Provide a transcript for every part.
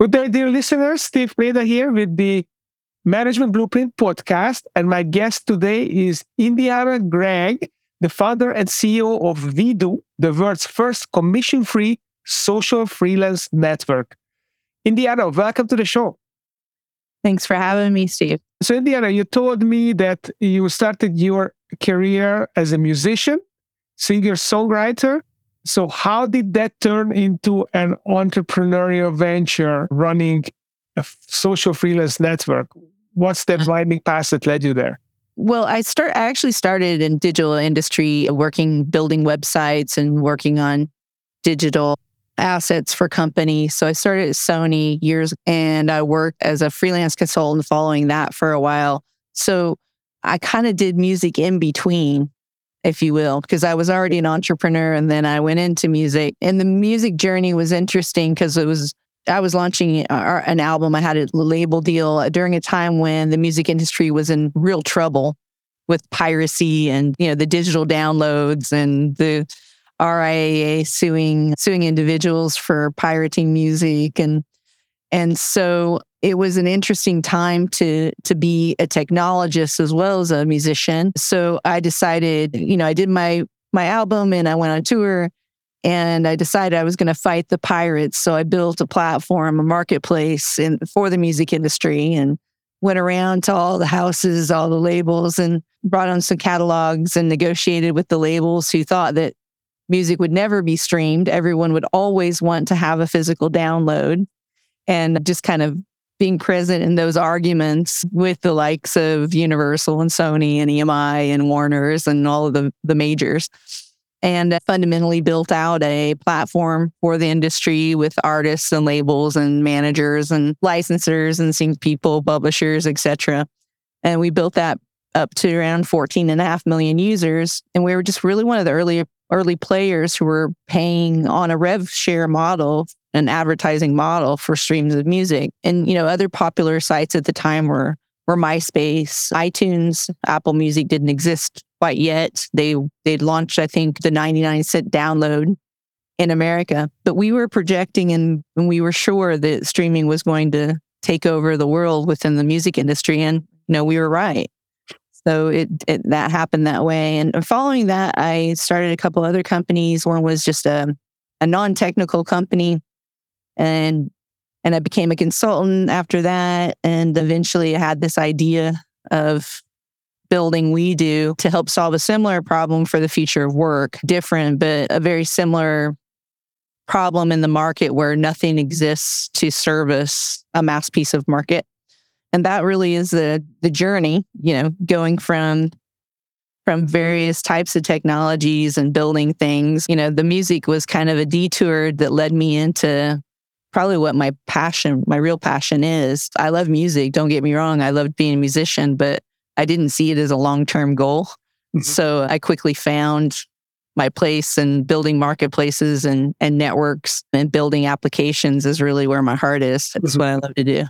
Good day, dear listeners. Steve Preda here with the Management Blueprint podcast. And my guest today is Indiana Gregg, the founder and CEO of WeDo, the world's first commission free social freelance network. Indiana, welcome to the show. Thanks for having me, Steve. So, Indiana, you told me that you started your career as a musician, singer, songwriter. So, how did that turn into an entrepreneurial venture running a social freelance network? What's that mm-hmm. winding path that led you there? Well, I start I actually started in digital industry, working building websites and working on digital assets for companies. So I started at Sony years and I worked as a freelance consultant following that for a while. So I kind of did music in between, if you will, because I was already an entrepreneur and then I went into music. And the music journey was interesting because it was I was launching uh, uh, an album. I had a label deal uh, during a time when the music industry was in real trouble with piracy and you know the digital downloads and the RIAA suing suing individuals for pirating music and and so it was an interesting time to to be a technologist as well as a musician. So I decided, you know, I did my my album and I went on tour and I decided I was going to fight the pirates. So I built a platform, a marketplace in, for the music industry and went around to all the houses, all the labels and brought on some catalogs and negotiated with the labels who thought that music would never be streamed. Everyone would always want to have a physical download and just kind of being present in those arguments with the likes of Universal and Sony and EMI and Warner's and all of the, the majors. And fundamentally built out a platform for the industry with artists and labels and managers and licensors and sync people, publishers, etc. And we built that up to around 14 and a half million users. And we were just really one of the early early players who were paying on a rev share model, an advertising model for streams of music. And, you know, other popular sites at the time were were MySpace, iTunes, Apple Music didn't exist quite yet. They they'd launched, I think, the 99 cent download in America. But we were projecting and, and we were sure that streaming was going to take over the world within the music industry. And you know, we were right. So it, it, that happened that way. And following that, I started a couple other companies. One was just a, a non-technical company, and and I became a consultant after that. And eventually, I had this idea of building WeDo to help solve a similar problem for the future of work, different but a very similar problem in the market where nothing exists to service a mass piece of market and that really is the the journey you know going from from various types of technologies and building things you know the music was kind of a detour that led me into probably what my passion my real passion is i love music don't get me wrong i loved being a musician but i didn't see it as a long-term goal mm-hmm. so i quickly found my place and building marketplaces and, and networks and building applications is really where my heart is. That's mm-hmm. what I love to do.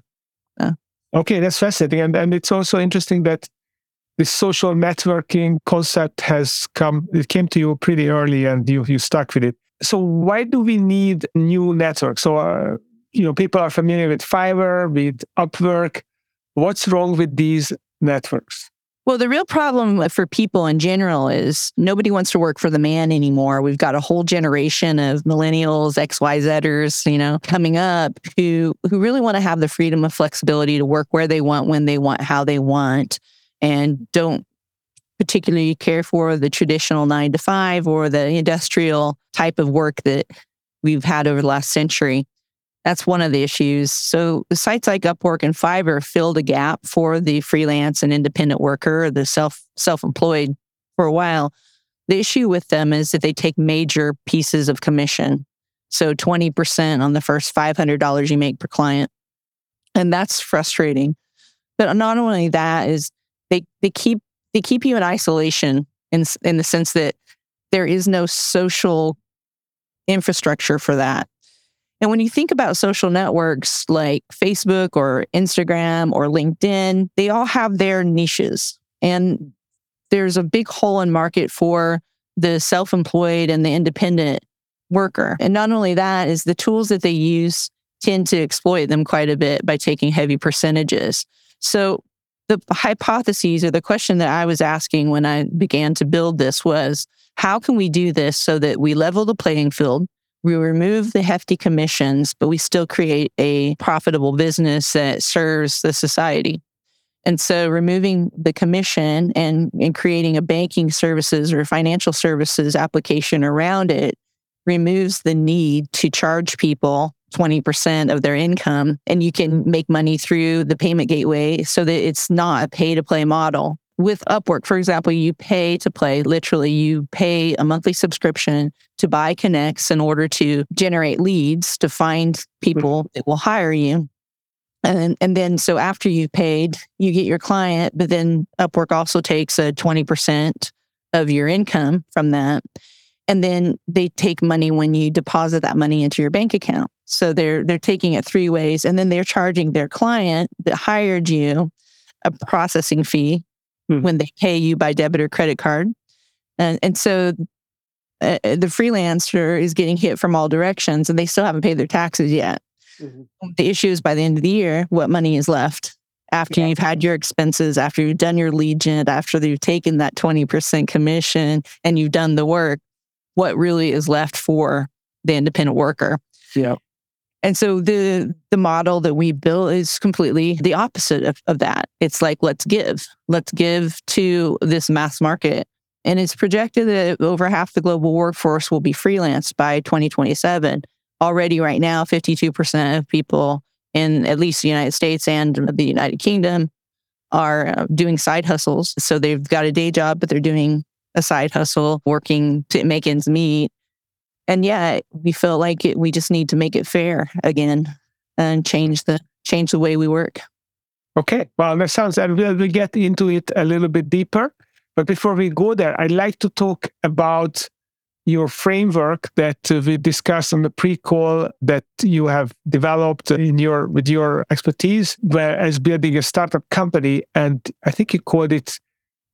Okay, that's fascinating. And, and it's also interesting that the social networking concept has come, it came to you pretty early and you, you stuck with it. So why do we need new networks? So, uh, you know, people are familiar with Fiverr, with Upwork. What's wrong with these networks? Well, the real problem for people in general is nobody wants to work for the man anymore. We've got a whole generation of millennials, XYZers, you know, coming up who who really want to have the freedom of flexibility to work where they want, when they want, how they want, and don't particularly care for the traditional nine to five or the industrial type of work that we've had over the last century. That's one of the issues. So sites like Upwork and Fiverr filled a gap for the freelance and independent worker, the self self-employed for a while. The issue with them is that they take major pieces of commission. So 20% on the first $500 you make per client. And that's frustrating. But not only that is they they keep they keep you in isolation in in the sense that there is no social infrastructure for that. And when you think about social networks like Facebook or Instagram or LinkedIn, they all have their niches. And there's a big hole in market for the self employed and the independent worker. And not only that, is the tools that they use tend to exploit them quite a bit by taking heavy percentages. So the hypotheses or the question that I was asking when I began to build this was how can we do this so that we level the playing field? We remove the hefty commissions, but we still create a profitable business that serves the society. And so removing the commission and, and creating a banking services or financial services application around it removes the need to charge people 20% of their income and you can make money through the payment gateway so that it's not a pay to play model. With Upwork, for example, you pay to play. Literally, you pay a monthly subscription to buy connects in order to generate leads to find people mm-hmm. that will hire you. And, and then, so after you've paid, you get your client, but then Upwork also takes a 20% of your income from that. And then they take money when you deposit that money into your bank account. So they're they're taking it three ways, and then they're charging their client that hired you a processing fee hmm. when they pay you by debit or credit card, and and so uh, uh, the freelancer is getting hit from all directions, and they still haven't paid their taxes yet. Mm-hmm. The issue is by the end of the year, what money is left after yeah. you've had your expenses, after you've done your gen, after you've taken that twenty percent commission and you've done the work. What really is left for the independent worker? Yeah. And so the the model that we built is completely the opposite of, of that. It's like let's give. Let's give to this mass market. And it's projected that over half the global workforce will be freelance by 2027. Already right now, 52% of people in at least the United States and the United Kingdom are uh, doing side hustles. So they've got a day job, but they're doing a side hustle, working to make ends meet and yeah, we feel like it, we just need to make it fair again and change the change the way we work. Okay, well, that sounds, and we'll, we'll get into it a little bit deeper. But before we go there, I'd like to talk about your framework that uh, we discussed on the pre-call that you have developed in your with your expertise where as building a startup company and i think you called it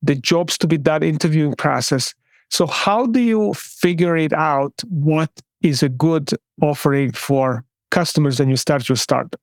the jobs to be done interviewing process so, how do you figure it out what is a good offering for customers when you start your startup?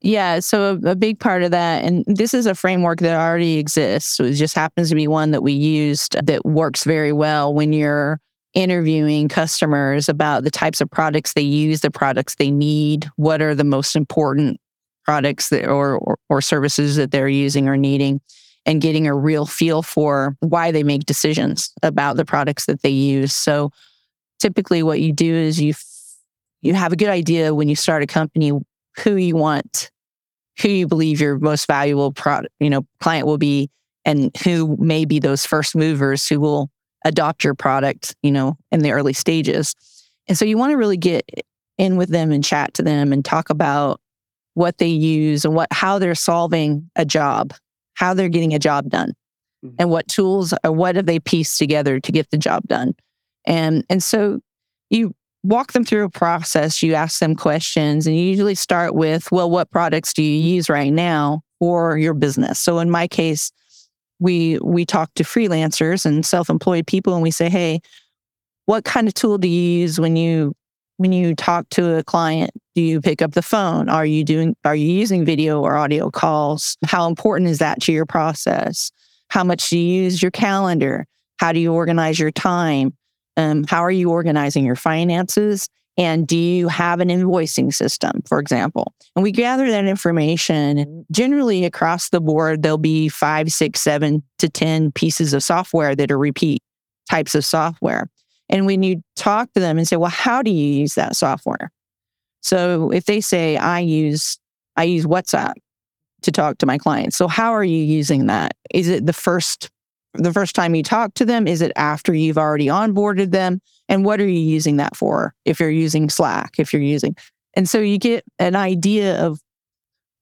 Yeah, so a, a, big part of that, and this is a framework that already exists. So it just happens to be one that we used that works very well when you're interviewing customers about the types of products they use, the products they need, what are the most important products that, or, or, or services that they're using or needing and getting a real feel for why they make decisions about the products that they use. So typically what you do is you you have a good idea when you start a company who you want who you believe your most valuable product, you know, client will be and who may be those first movers who will adopt your product, you know, in the early stages. And so you want to really get in with them and chat to them and talk about what they use and what how they're solving a job how they're getting a job done mm-hmm. and what tools or what have they pieced together to get the job done. And, and so you walk them through a process, you ask them questions, and you usually start with, well, what products do you use right now for your business? So in my case, we we talk to freelancers and self-employed people and we say, hey, what kind of tool do you use when you when you talk to a client do you pick up the phone? Are you doing are you using video or audio calls? How important is that to your process? How much do you use your calendar? How do you organize your time? Um, how are you organizing your finances? And do you have an invoicing system for example? And we gather that information generally across the board there'll be five six seven to ten pieces of software that are repeat types of software and when you talk to them and say, well, how do you use that software? So if they say, I use, I use WhatsApp to talk to my clients. So how are you using that? Is it the first, the first time you talk to them? Is it after you've already onboarded them? And what are you using that for? If you're using Slack, if you're using, and so you get an idea of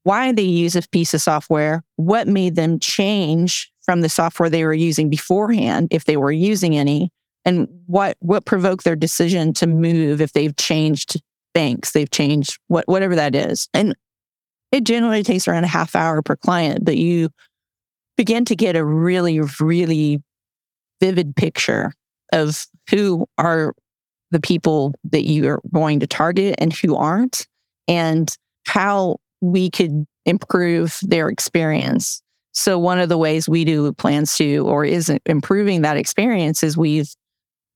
why they use a piece of software, what made them change from the software they were using beforehand, if they were using any, and what what provoked their decision to move if they've changed banks they've changed what whatever that is and it generally takes around a half hour per client but you begin to get a really really vivid picture of who are the people that you are going to target and who aren't and how we could improve their experience. So one of the ways we do plans to or is improving that experience is we've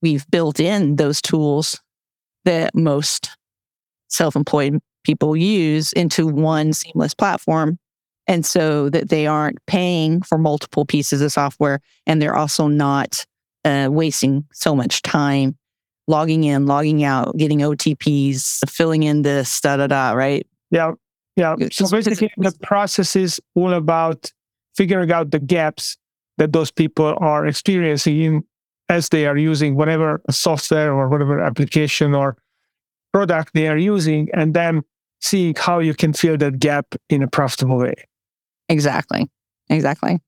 we've built in those tools that most self-employed people use into one seamless platform and so that they aren't paying for multiple pieces of software and they're also not uh, wasting so much time logging in logging out getting otps filling in this da da da right? Yeah yeah. So basically the process is all about figuring out the gaps that those people are experiencing in as they are using whatever software or whatever application or product they are using and then seeing how you can fill that gap in a profitable way. Exactly. Exactly.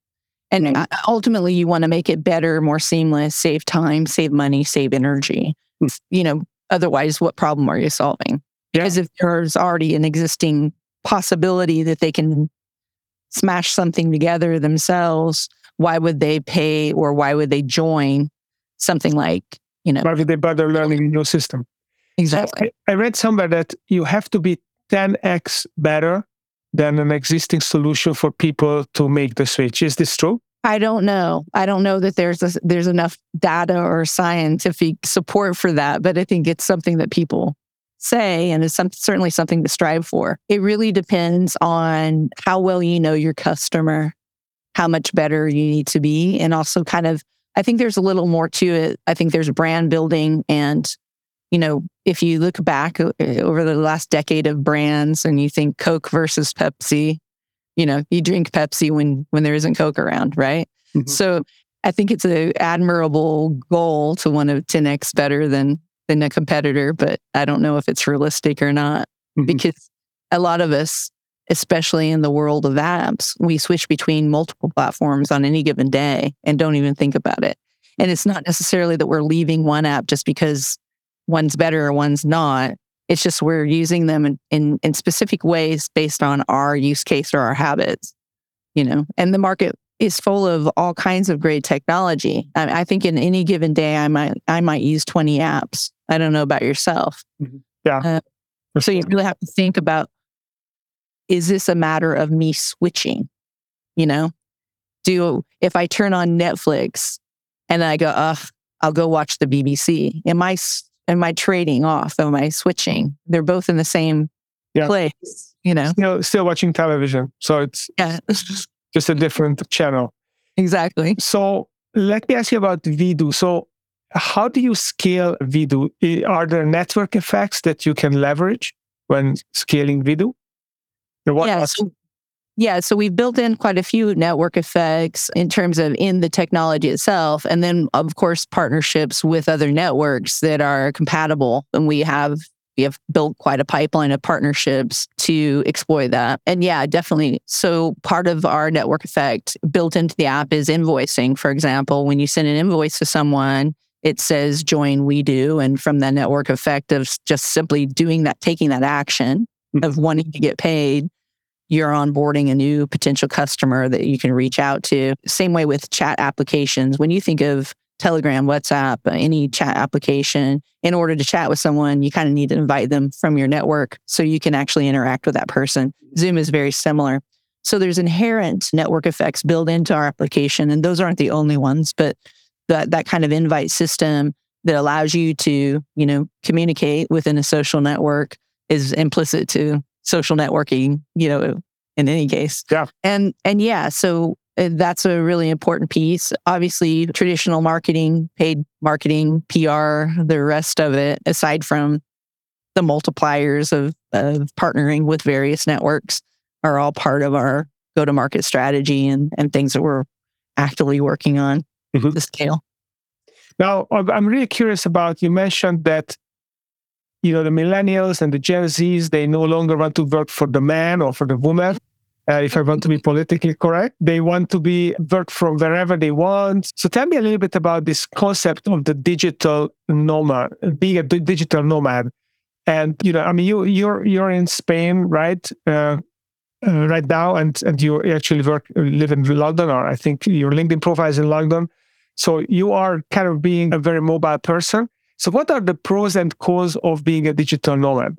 And ultimately you want to make it better more seamless save time save money save energy. Hmm. you know otherwise what problem are you solving? Yeah. because if there's already an existing possibility that they can smash something together themselves, why would they pay or why would they join something like, you know? Would they bother learning new system? Exactly. I, I read somewhere that you have to be 10x better than an existing solution for people to make the switch. Is this true? I don't know. I don't know that there's a, there's enough data or scientific support for that, but I think it's something that people say, and it's some, certainly something to strive for. It really depends on how well you know your customer, how much better you need to be, and also kind of, I think there's a little more to it. I think there's brand building. And, you know, if you look back uh, over the last decade of brands and you think Coke versus Pepsi, you know, you drink Pepsi when when there isn't Coke around, right? Mm-hmm. So I think it's an admirable goal to want to 10x better than than a competitor, but I don't know if it's realistic or not mm-hmm. because a lot of us, especially in the world of apps, we switch between multiple platforms on any given day and don't even think about it. And it's not necessarily that we're leaving one app just because one's better or one's not. It's just we're using them in, in, in specific ways based on our use case or our habits, you know, and the market is full of all kinds of great technology. I, I, think in any given day, I might I might use twenty apps. I don't know about yourself. Mm-hmm. Yeah. Uh, so you really have to think about: Is this a matter of me switching? You know, do if I turn on Netflix and I go, ugh, I'll go watch the BBC. Am I am I trading off? Am I switching? They're both in the same yeah. place. You know, still, still watching television. So it's yeah. just a different channel. Exactly. So let me ask you about WeDo. So how do you scale WeDo? Are there network effects that you can leverage when scaling WeDo? yeah, so, yeah, so we've built in quite a few network effects in terms of in the technology itself. And then, of course, partnerships with other networks that are compatible. And we have we have built quite a pipeline of partnerships to exploit that. And yeah, definitely. So part of our network effect built into the app is invoicing. For example, when you send an invoice to someone, it says join WeDo. And from the network effect of just simply doing that, taking that action hmm. of wanting to get paid, you're onboarding a new potential customer that you can reach out to. Same way with chat applications. When you think of Telegram, WhatsApp, uh, any chat application, in order to chat with someone, you kind of need to invite them from your network so you can actually interact with that person. Zoom is very similar. So there's inherent network effects built into our application, and those aren't the only ones, but that that kind of invite system that allows you to, you know, communicate within a social network is implicit to social networking, you know, in any case. Yeah. And and yeah, so uh, that's a really important piece. Obviously, traditional marketing, paid marketing, PR, the rest of it, aside from the multipliers of, of partnering with various networks, are all part of our go to market strategy and, and things that we're actively working on mm-hmm. to scale. Now, I'm really curious about you mentioned that you know the millennials and the Gen Zs they no longer want to work for the man or for the woman uh, if I want to be politically correct. They want to be work from wherever they want. So tell me a little bit about this concept of the digital nomad, being a d- digital nomad. And you know, I mean, you you're you're in Spain, right? Uh, uh, right now, and and you actually work live in London, or I think your LinkedIn profile is in London. So you are kind of being a very mobile person. So what are the pros and cons of being a digital nomad?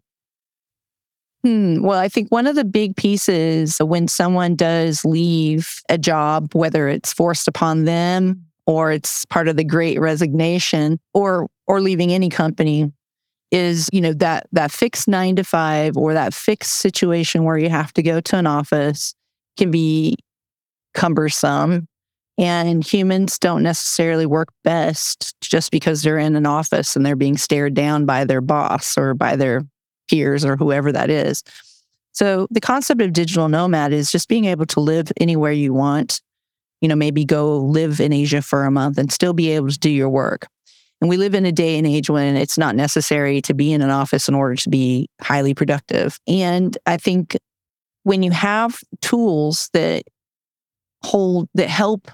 Hmm. Well, I think one of the big pieces when someone does leave a job, whether it's forced upon them or it's part of the great resignation or or leaving any company is, you know, that that fixed 9 to 5 or that fixed situation where you have to go to an office can be cumbersome and humans don't necessarily work best just because they're in an office and they're being stared down by their boss or by their peers or whoever that is. So the concept of digital nomad is just being able to live anywhere you want. You know, maybe go live in Asia for a month and still be able to do your work. And we live in a day and age when it's not necessary to be in an office in order to be highly productive. And I think when you have tools that hold, that help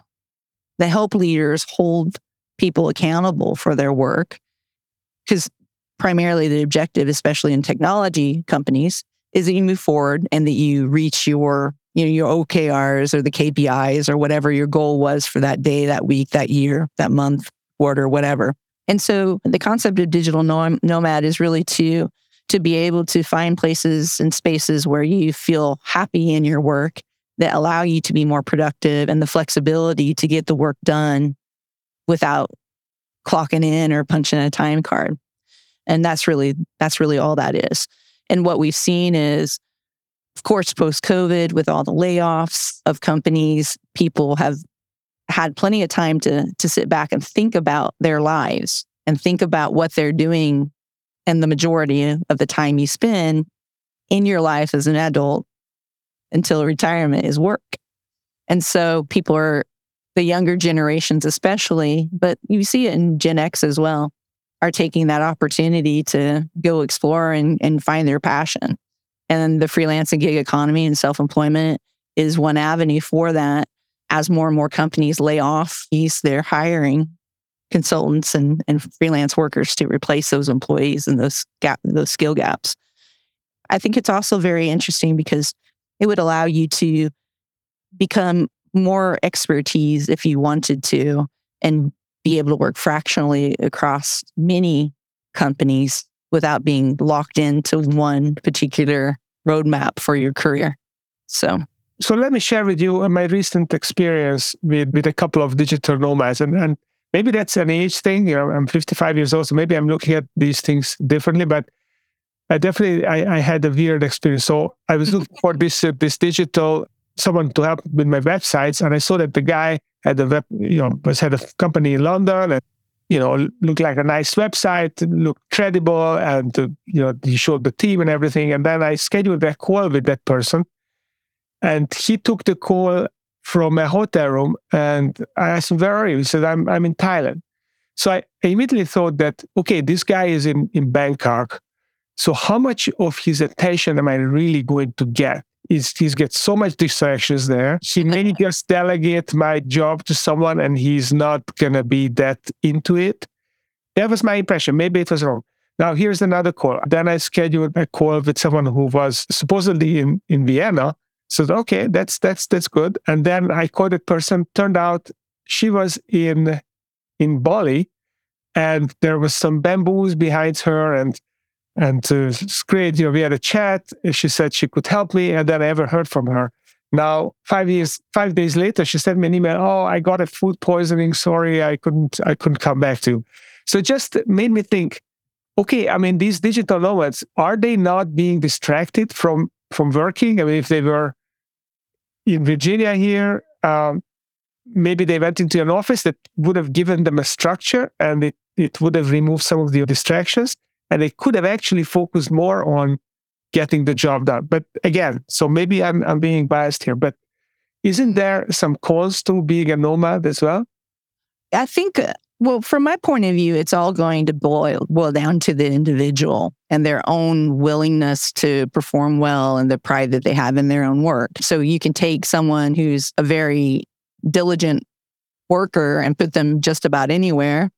the help leaders hold people accountable for their work. Because primarily the objective especially in technology companies is that you move forward and that you reach your you know your okrs or the kpis or whatever your goal was for that day that week that year that month quarter whatever. And so the concept of digital nomad is really to to be able to find places and spaces where you feel happy in your work that allow you to be more productive and the flexibility to get the work done without clocking in or punching a time card. And that's really that's really all that is. And what we've seen is of course post COVID with all the layoffs of companies, people have had plenty of time to to sit back and think about their lives and think about what they're doing and the majority of the time you spend in your life as an adult until retirement is work. And so people are, the younger generations especially, but you see it in Gen X as well, are taking that opportunity to go explore and, and find their passion. And the freelance and gig economy and self employment is one avenue for that. As more and more companies lay off, these they're hiring consultants and, and freelance workers to replace those employees and those gap those skill gaps. I think it's also very interesting because it would allow you to become more expertise if you wanted to and be able to work fractionally across many companies without being locked into one particular roadmap for your career. So so let me share with you my recent experience with, with a couple of digital nomads and, and maybe that's an age thing. You know, I'm 55 years old, so maybe I'm looking at these things differently. But I definitely I, I had a weird experience. So I was looking for this uh, this digital someone to help with my websites, and I saw that the guy had a web, you know, was had a company in London, and you know, looked like a nice website, looked credible, and uh, you know, he showed the team and everything. And then I scheduled a call with that person, and he took the call from a hotel room, and I asked him, "Where are you?" He said, "I'm I'm in Thailand." So I immediately thought that okay, this guy is in in Bangkok so how much of his attention am I really going to get? Is he's get so much distractions there. He may just delegate my job to someone and he's not gonna be that into it. That was my impression. Maybe it was wrong. Now here's another call. Then I scheduled a call with someone who was supposedly in, in Vienna. So okay, that's that's that's good. And then I called that person. Turned out she was in in Bali, and there was some bamboos behind her, and and uh, it's great. You know, we had a chat. She said she could help me, and then I ever heard from her. Now, five years, five days later, she sent me an email. Oh, I got a food poisoning. Sorry, I couldn't, I couldn't come back to. So it just made me think. Okay, I mean, these digital nomads are they not being distracted from from working? I mean, if they were in Virginia here, um, maybe they went into an office that would have given them a structure and it, it would have removed some of the distractions and they could have actually focused more on getting the job done. But again, so maybe I'm I'm being biased here, but isn't there some cause to being a nomad as well? I think, uh, well, from my point of view, it's all going to boil boil down to the individual and their own willingness to perform well and the pride that they have in their own work. So you can take someone who's a very diligent worker and put them just about anywhere,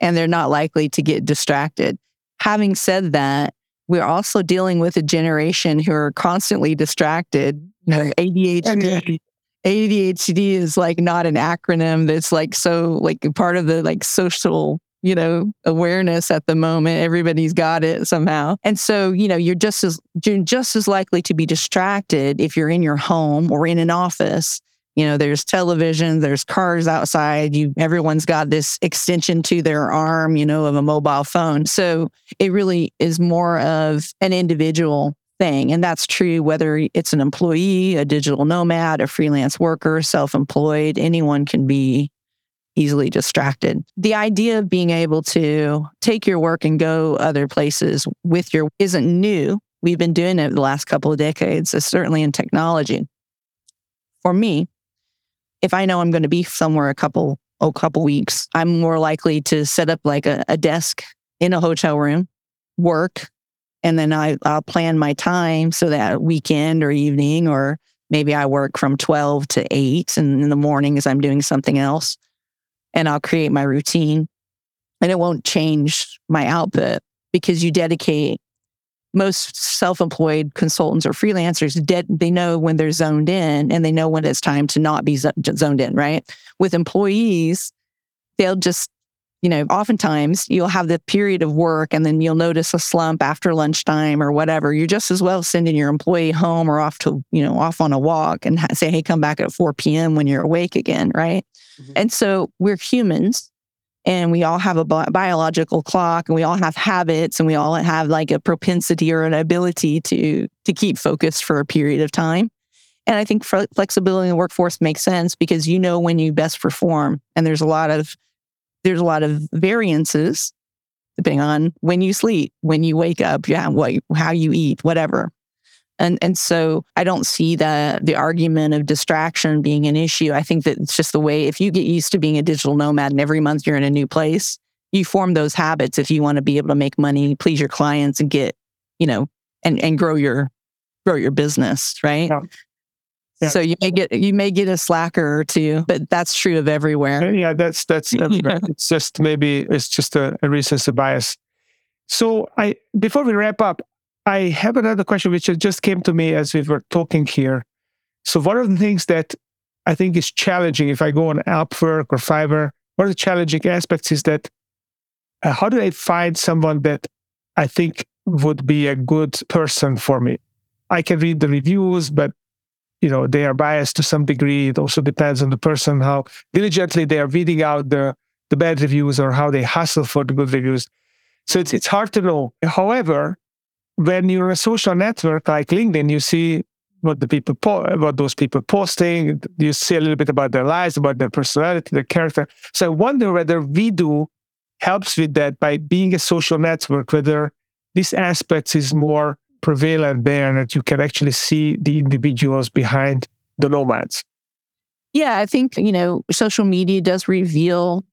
and they're not likely to get distracted. Having said that, we're also dealing with a generation who are constantly distracted. You know, ADHD, ADHD is like not an acronym that's like so like part of the like social you know, awareness at the moment. Everybody's got it somehow. And so, you know, you're just as you're just as likely to be distracted if you're in your home or in an office. You know, there's television, there's cars outside. You everyone's got this extension to their arm, you know, of a mobile phone. So it really is more of an individual thing. And that's true whether it's an employee, a digital nomad, a freelance worker, self employed, anyone can be easily distracted. The idea of being able to take your work and go other places with your isn't new. We've been doing it the last couple of decades, certainly in technology. For me, if I know I'm going to be somewhere a couple a couple weeks, I'm more likely to set up like a, a desk in a hotel room, work, and then I, I'll plan my time so that weekend or evening, or maybe I work from 12 to 8 and in the morning as I'm doing something else and I'll create my routine. And it won't change my output because you dedicate most self-employed consultants or freelancers they know when they're zoned in and they know when it's time to not be zo- zoned in right? With employees they'll just you know oftentimes you'll have the period of work and then you'll notice a slump after lunchtime or whatever. You're just as well sending your employee home or off to you know off on a walk and say hey come back at 4 p.m when you're awake again right? Mm-hmm. And so we're humans and we all have a bi- biological clock and we all have habits and we all have like a propensity or an ability to to keep focused for a period of time. And I think flexibility in the workforce makes sense because you know when you best perform and there's a lot of there's a lot of variances depending on when you sleep, when you wake up, yeah, what how you eat, whatever. And and so I don't see the the argument of distraction being an issue. I think that it's just the way if you get used to being a digital nomad and every month you're in a new place, you form those habits if you want to be able to make money, please your clients and get, you know, and and grow your grow your business, right? Yeah. Yeah. So you may get you may get a slacker or two, but that's true of everywhere. Uh, yeah, that's that's, it's just maybe it's just a, a recency bias. So I before we wrap up, I have another question which just came to me as we were talking here. So, one of the things that I think is challenging if I go on Upwork or Fiverr, one of the challenging aspects is that uh, how do I find someone that I think would be a good person for me? I can read the reviews, but you know they are biased to some degree. It also depends on the person how diligently they are weeding out the the bad reviews or how they hustle for the good reviews. So it's it's hard to know. However, when you're a social network like LinkedIn, you see what the people po- what those people posting. You see a little bit about their lives, about their personality, their character. So I wonder whether WeDo helps with that by being a social network, whether this aspect is more prevalent there and that you can actually see the individuals behind the nomads. Yeah, I think, you know, social media does reveal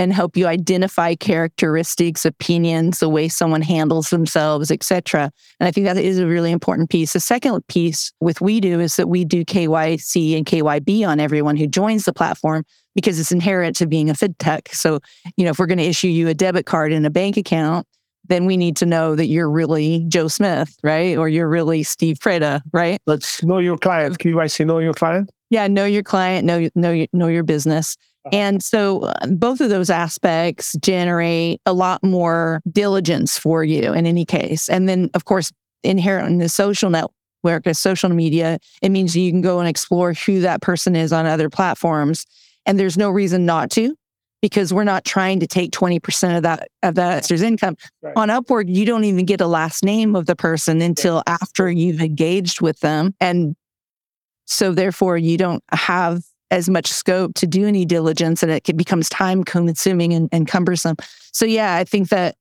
and help you identify characteristics, opinions, the way someone handles themselves, etc. And I think that is a really important piece. The second piece with we do is that we do KYC and KYB on everyone who joins the platform because it's inherent to being a fintech. So, you know, if we're going to issue you a debit card and a bank account, then we need to know that you're really Joe Smith, right? Or you're really Steve Preda, right? Let's know your client. KYC, know your client. Yeah, know your client, know know know your business. Uh-huh. And so uh, both of those aspects generate a lot more diligence for you in any case. And then, of course, inherent in the social network, a social media, it means you can go and explore who that person is on other platforms. And there's no reason not to because we're not trying to take 20% of that of that investor's income. Right. On Upwork, you don't even get a last name of the person until after you've engaged with them. And so therefore you don't have as much scope to do any diligence and it becomes time consuming and, and cumbersome. So yeah, I think that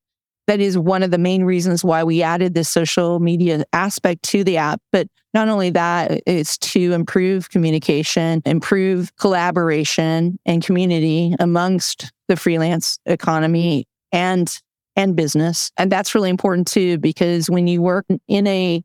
that is one of the main reasons why we added this social media aspect to the app. But not only that, it's to improve communication, improve collaboration and community amongst the freelance economy and and business. And that's really important too, because when you work in a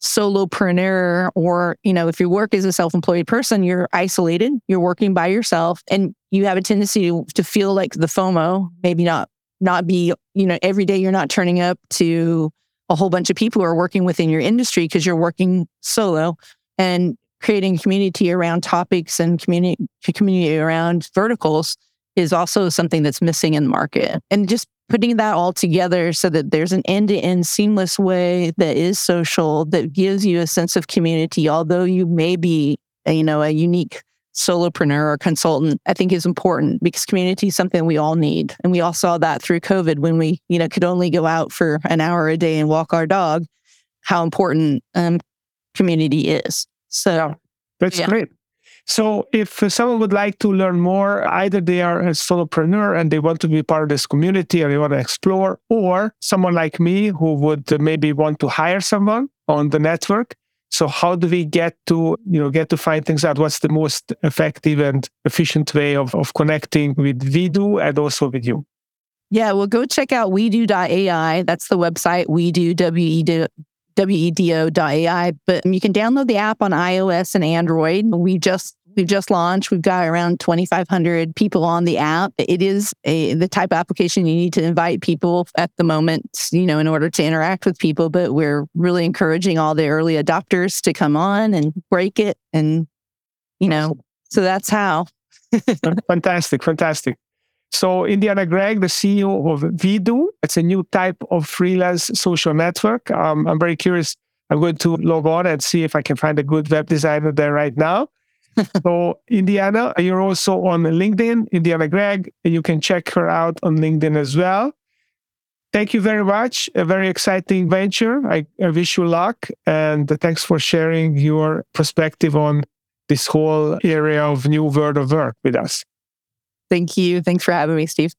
solopreneur or you know if you work as a self-employed person you're isolated you're working by yourself and you have a tendency to, to feel like the fomo maybe not not be you know every day you're not turning up to a whole bunch of people who are working within your industry because you're working solo and creating community around topics and community community around verticals is also something that's missing in the market. And just putting that all together so that there's an end to end seamless way that is social, that gives you a sense of community, although you may be, a, you know, a unique solopreneur or consultant, I think is important because community is something we all need. And we all saw that through COVID when we, you know, could only go out for an hour a day and walk our dog, how important um, community is. So that's yeah. great. So, if someone would like to learn more, either they are a solopreneur and they want to be part of this community and they want to explore, or someone like me who would maybe want to hire someone on the network. So, how do we get to you know get to find things out? What's the most effective and efficient way of, of connecting with WeDo and also with you? Yeah, well, go check out wedo.ai. That's the website. We do W E D wedo.ai, but you can download the app on iOS and Android. We just we've just launched. We've got around 2,500 people on the app. It is a the type of application you need to invite people at the moment, you know, in order to interact with people. But we're really encouraging all the early adopters to come on and break it, and you know, so that's how. fantastic, fantastic. So Indiana Gregg, the CEO of WeDo, it's a new type of freelance social network. Um, I'm very curious. I'm going to log on and see if I can find a good web designer there right now. So Indiana, you're also on LinkedIn, Indiana Gregg. You can check her out on LinkedIn as well. Thank you very much. A very exciting venture. I, I wish you luck and thanks for sharing your perspective on this whole area of new world of work with us. Thank you. Thanks for having me, Steve.